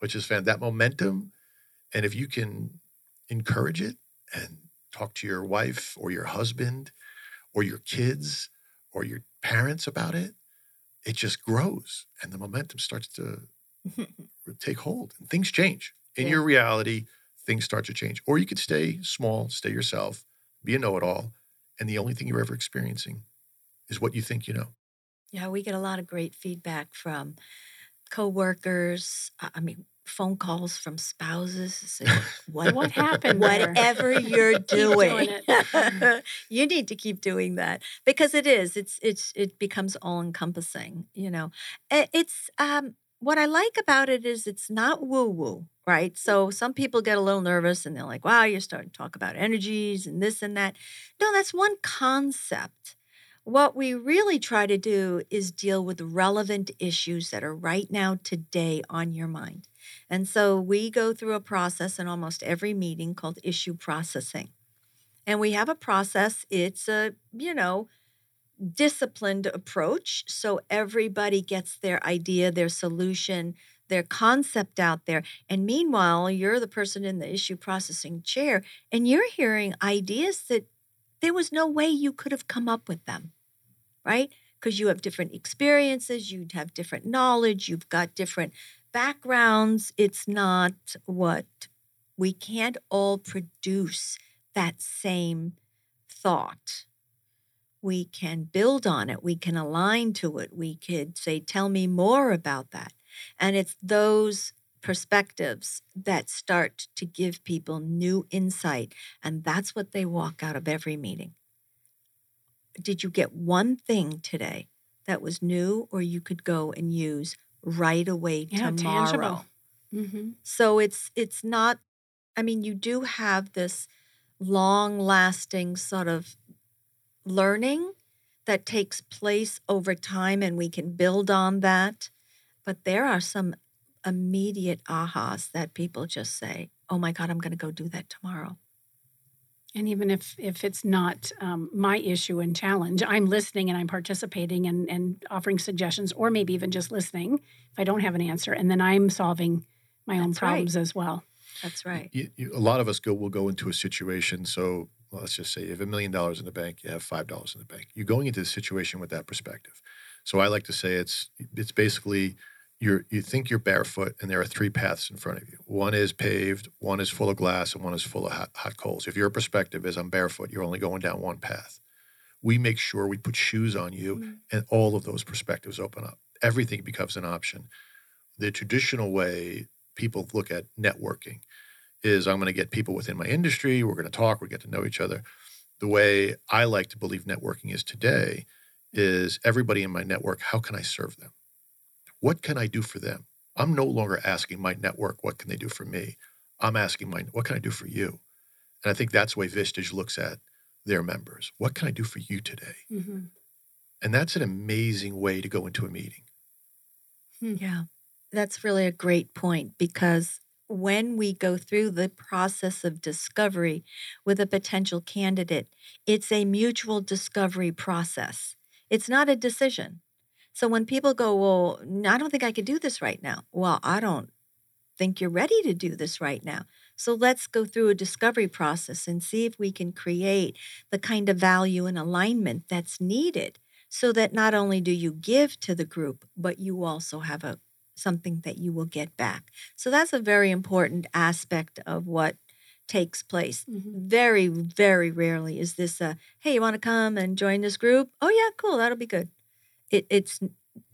which is fan that momentum. And if you can encourage it and talk to your wife or your husband or your kids or your parents about it, it just grows and the momentum starts to [LAUGHS] take hold and things change. In yeah. your reality, things start to change. Or you could stay small, stay yourself, be a know it all, and the only thing you're ever experiencing is what you think you know. Yeah, we get a lot of great feedback from coworkers. I mean, phone calls from spouses. Say, [LAUGHS] what, what happened? Whatever you're [LAUGHS] doing, doing [LAUGHS] you need to keep doing that because it is. It's it's it becomes all encompassing. You know, it's um what I like about it is it's not woo woo, right? So some people get a little nervous and they're like, wow, you're starting to talk about energies and this and that. No, that's one concept. What we really try to do is deal with relevant issues that are right now, today on your mind. And so we go through a process in almost every meeting called issue processing. And we have a process, it's a, you know, disciplined approach. So everybody gets their idea, their solution, their concept out there. And meanwhile, you're the person in the issue processing chair and you're hearing ideas that there was no way you could have come up with them, right? Because you have different experiences, you have different knowledge, you've got different backgrounds. It's not what we can't all produce that same thought we can build on it, we can align to it, we could say, Tell me more about that. And it's those perspectives that start to give people new insight. And that's what they walk out of every meeting. Did you get one thing today that was new or you could go and use right away yeah, tomorrow? Mm-hmm. So it's it's not I mean you do have this long lasting sort of learning that takes place over time and we can build on that. But there are some immediate ahas that people just say, oh my God, I'm going to go do that tomorrow. And even if if it's not um, my issue and challenge, I'm listening and I'm participating and, and offering suggestions, or maybe even just listening if I don't have an answer, and then I'm solving my That's own problems right. as well. That's right. You, you, a lot of us go will go into a situation. So well, let's just say you have a million dollars in the bank, you have five dollars in the bank. You're going into the situation with that perspective. So I like to say it's it's basically you you think you're barefoot and there are three paths in front of you. One is paved, one is full of glass, and one is full of hot, hot coals. If your perspective is I'm barefoot, you're only going down one path. We make sure we put shoes on you, mm-hmm. and all of those perspectives open up. Everything becomes an option. The traditional way people look at networking is I'm going to get people within my industry. We're going to talk. We get to know each other. The way I like to believe networking is today is everybody in my network, how can I serve them? What can I do for them? I'm no longer asking my network, what can they do for me? I'm asking my, what can I do for you? And I think that's the way Vistage looks at their members. What can I do for you today? Mm-hmm. And that's an amazing way to go into a meeting. Hmm. Yeah, that's really a great point because when we go through the process of discovery with a potential candidate, it's a mutual discovery process. It's not a decision. So when people go, Well, I don't think I could do this right now. Well, I don't think you're ready to do this right now. So let's go through a discovery process and see if we can create the kind of value and alignment that's needed so that not only do you give to the group, but you also have a something that you will get back. So that's a very important aspect of what takes place. Mm-hmm. Very, very rarely is this a, hey, you want to come and join this group? Oh yeah, cool, that'll be good. It it's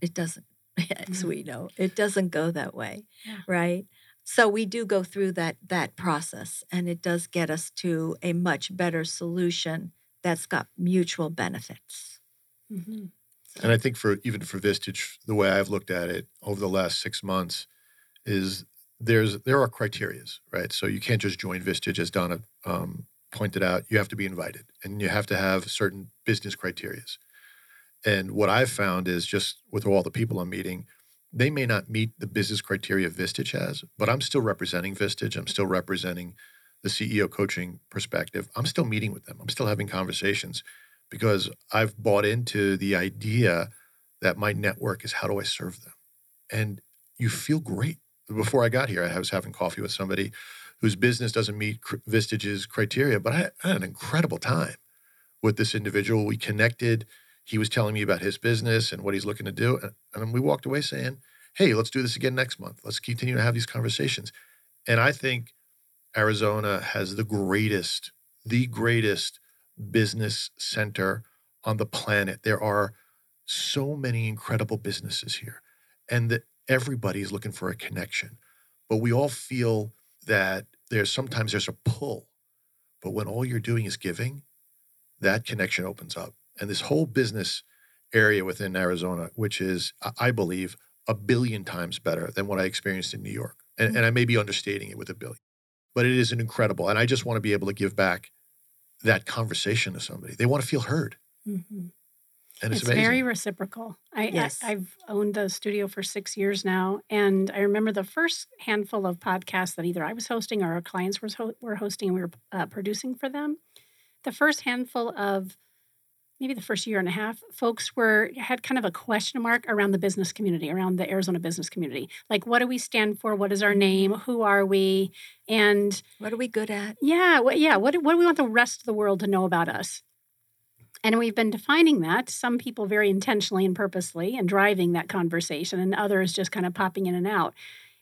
it doesn't, [LAUGHS] as mm-hmm. we know, it doesn't go that way. Yeah. Right. So we do go through that that process and it does get us to a much better solution that's got mutual benefits. Mm-hmm. And I think for even for Vistage, the way I've looked at it over the last six months is there's there are criterias, right? So you can't just join Vistage, as Donna um, pointed out. You have to be invited, and you have to have certain business criterias. And what I've found is just with all the people I'm meeting, they may not meet the business criteria Vistage has, but I'm still representing Vistage. I'm still representing the CEO coaching perspective. I'm still meeting with them. I'm still having conversations because I've bought into the idea that my network is how do I serve them? And you feel great. Before I got here, I was having coffee with somebody whose business doesn't meet Vistage's criteria, but I had an incredible time with this individual. We connected. He was telling me about his business and what he's looking to do. And we walked away saying, hey, let's do this again next month. Let's continue to have these conversations. And I think Arizona has the greatest, the greatest business center on the planet. There are so many incredible businesses here, and that everybody is looking for a connection. But we all feel that there's sometimes there's a pull, but when all you're doing is giving, that connection opens up. And this whole business area within Arizona, which is, I believe, a billion times better than what I experienced in New York. And, mm-hmm. and I may be understating it with a billion, but it is an incredible. And I just want to be able to give back that conversation to somebody. They want to feel heard. Mm-hmm. And it's, it's very reciprocal. I, yes. I, have owned the studio for six years now. And I remember the first handful of podcasts that either I was hosting or our clients were, were hosting and we were uh, producing for them. The first handful of maybe the first year and a half, folks were had kind of a question mark around the business community, around the Arizona business community. Like, what do we stand for? What is our name? Who are we? And what are we good at? Yeah, what, yeah. What, what do we want the rest of the world to know about us? And we've been defining that, some people very intentionally and purposely, and driving that conversation, and others just kind of popping in and out.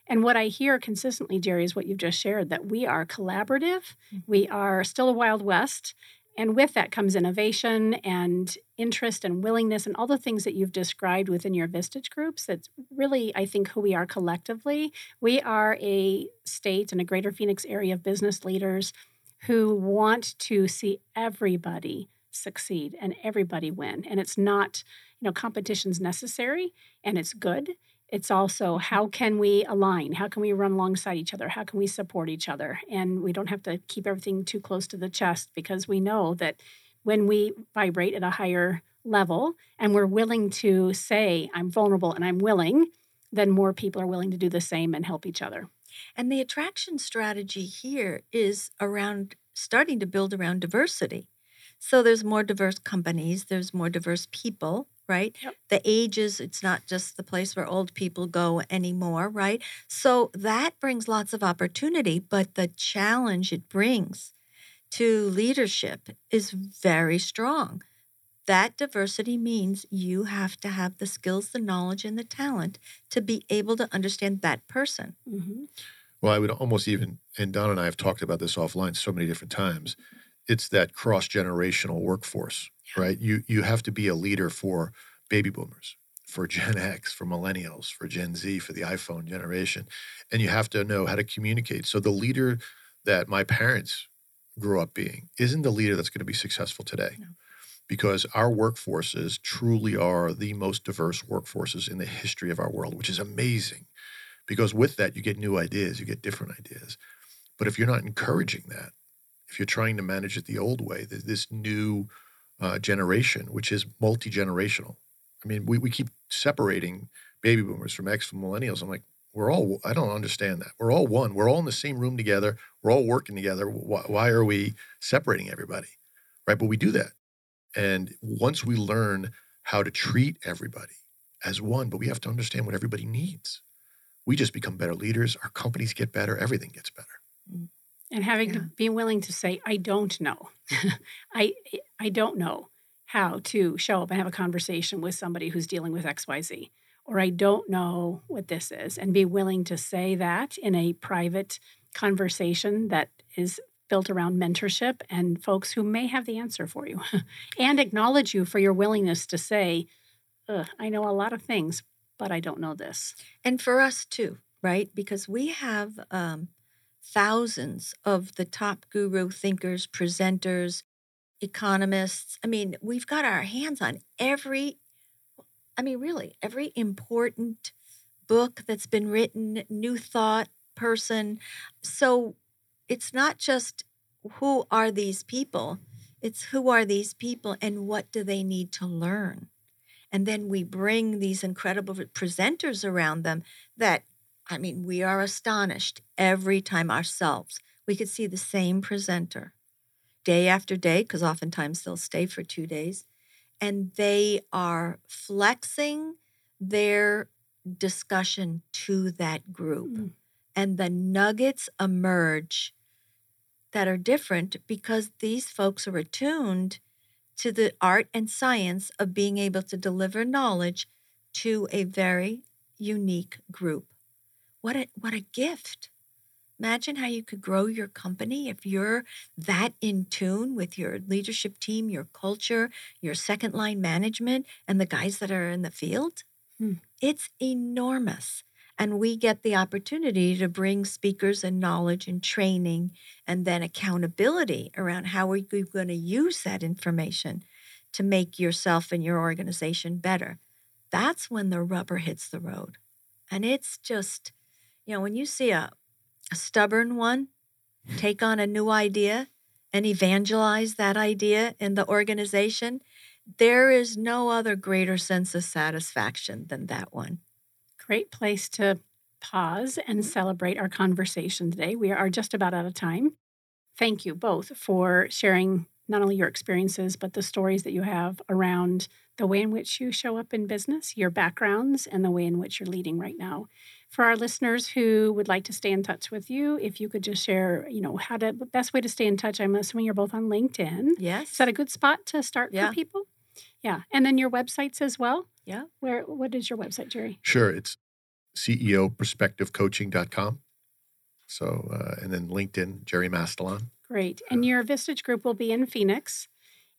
And what I hear consistently, Jerry, is what you've just shared that we are collaborative, mm-hmm. we are still a Wild West. And with that comes innovation and interest and willingness and all the things that you've described within your Vistage groups. That's really, I think, who we are collectively. We are a state and a greater Phoenix area of business leaders who want to see everybody succeed and everybody win. And it's not, you know, competition's necessary and it's good. It's also how can we align? How can we run alongside each other? How can we support each other? And we don't have to keep everything too close to the chest because we know that when we vibrate at a higher level and we're willing to say, I'm vulnerable and I'm willing, then more people are willing to do the same and help each other. And the attraction strategy here is around starting to build around diversity. So there's more diverse companies, there's more diverse people, right? Yep. The ages, it's not just the place where old people go anymore, right? So that brings lots of opportunity, but the challenge it brings to leadership is very strong. That diversity means you have to have the skills, the knowledge, and the talent to be able to understand that person. Mm-hmm. Well, I would almost even, and Don and I have talked about this offline so many different times it's that cross generational workforce, yeah. right? You you have to be a leader for baby boomers, for Gen X, for millennials, for Gen Z, for the iPhone generation, and you have to know how to communicate. So the leader that my parents grew up being isn't the leader that's going to be successful today. No. Because our workforces truly are the most diverse workforces in the history of our world, which is amazing. Because with that, you get new ideas, you get different ideas. But if you're not encouraging that, if you're trying to manage it the old way, this new uh, generation, which is multi generational. I mean, we, we keep separating baby boomers from X from millennials. I'm like, we're all, I don't understand that. We're all one. We're all in the same room together. We're all working together. Why, why are we separating everybody? Right. But we do that. And once we learn how to treat everybody as one, but we have to understand what everybody needs, we just become better leaders. Our companies get better. Everything gets better. And having yeah. to be willing to say i don't know. [LAUGHS] I i don't know how to show up and have a conversation with somebody who's dealing with xyz or i don't know what this is and be willing to say that in a private conversation that is built around mentorship and folks who may have the answer for you [LAUGHS] and acknowledge you for your willingness to say i know a lot of things but i don't know this. And for us too right? Because we have um, thousands of the top guru thinkers, presenters, economists. I mean, we've got our hands on every, I mean, really, every important book that's been written, new thought, person. So it's not just who are these people, it's who are these people and what do they need to learn. And then we bring these incredible presenters around them that, I mean, we are astonished every time ourselves. We could see the same presenter day after day, because oftentimes they'll stay for two days, and they are flexing their discussion to that group. Mm. And the nuggets emerge that are different because these folks are attuned to the art and science of being able to deliver knowledge to a very unique group. What a, what a gift. Imagine how you could grow your company if you're that in tune with your leadership team, your culture, your second line management, and the guys that are in the field. Hmm. It's enormous. And we get the opportunity to bring speakers and knowledge and training and then accountability around how are you going to use that information to make yourself and your organization better. That's when the rubber hits the road. And it's just, you know, when you see a, a stubborn one take on a new idea and evangelize that idea in the organization, there is no other greater sense of satisfaction than that one. Great place to pause and celebrate our conversation today. We are just about out of time. Thank you both for sharing not only your experiences, but the stories that you have around the way in which you show up in business, your backgrounds, and the way in which you're leading right now. For our listeners who would like to stay in touch with you, if you could just share, you know, how to best way to stay in touch. I'm assuming you're both on LinkedIn. Yes. Is that a good spot to start yeah. for people? Yeah. And then your websites as well? Yeah. Where what is your website, Jerry? Sure. It's CEOperspectivecoaching.com. So, uh, and then LinkedIn, Jerry Mastellon. Great. And uh, your Vistage group will be in Phoenix.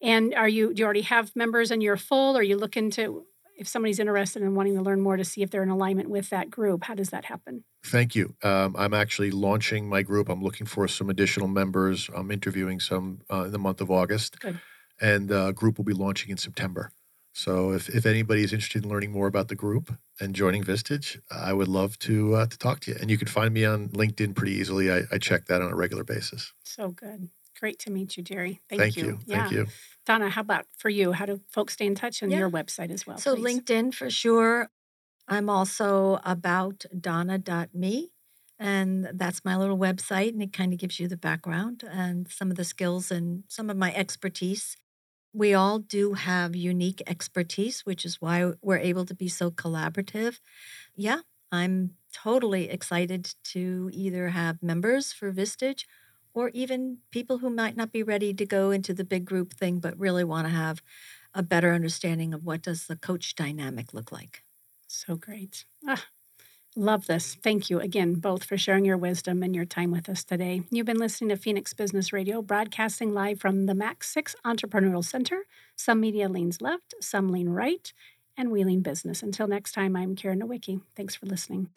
And are you, do you already have members and you're full? Or are you looking to, if somebody's interested in wanting to learn more to see if they're in alignment with that group, how does that happen? Thank you. Um, I'm actually launching my group. I'm looking for some additional members. I'm interviewing some uh, in the month of August. Good and the group will be launching in September. So if, if anybody is interested in learning more about the group and joining Vistage, I would love to uh, to talk to you. And you can find me on LinkedIn pretty easily. I, I check that on a regular basis. So good. Great to meet you, Jerry. Thank, Thank you. you. Yeah. Thank you. Donna, how about for you? How do folks stay in touch on yeah. your website as well? So please? LinkedIn for sure. I'm also about donna.me. And that's my little website, and it kind of gives you the background and some of the skills and some of my expertise we all do have unique expertise, which is why we're able to be so collaborative. Yeah, I'm totally excited to either have members for Vistage or even people who might not be ready to go into the big group thing but really want to have a better understanding of what does the coach dynamic look like. So great. Ah, Love this. Thank you again, both, for sharing your wisdom and your time with us today. You've been listening to Phoenix Business Radio, broadcasting live from the MAC6 Entrepreneurial Center. Some media leans left, some lean right, and we lean business. Until next time, I'm Karen Nowicki. Thanks for listening.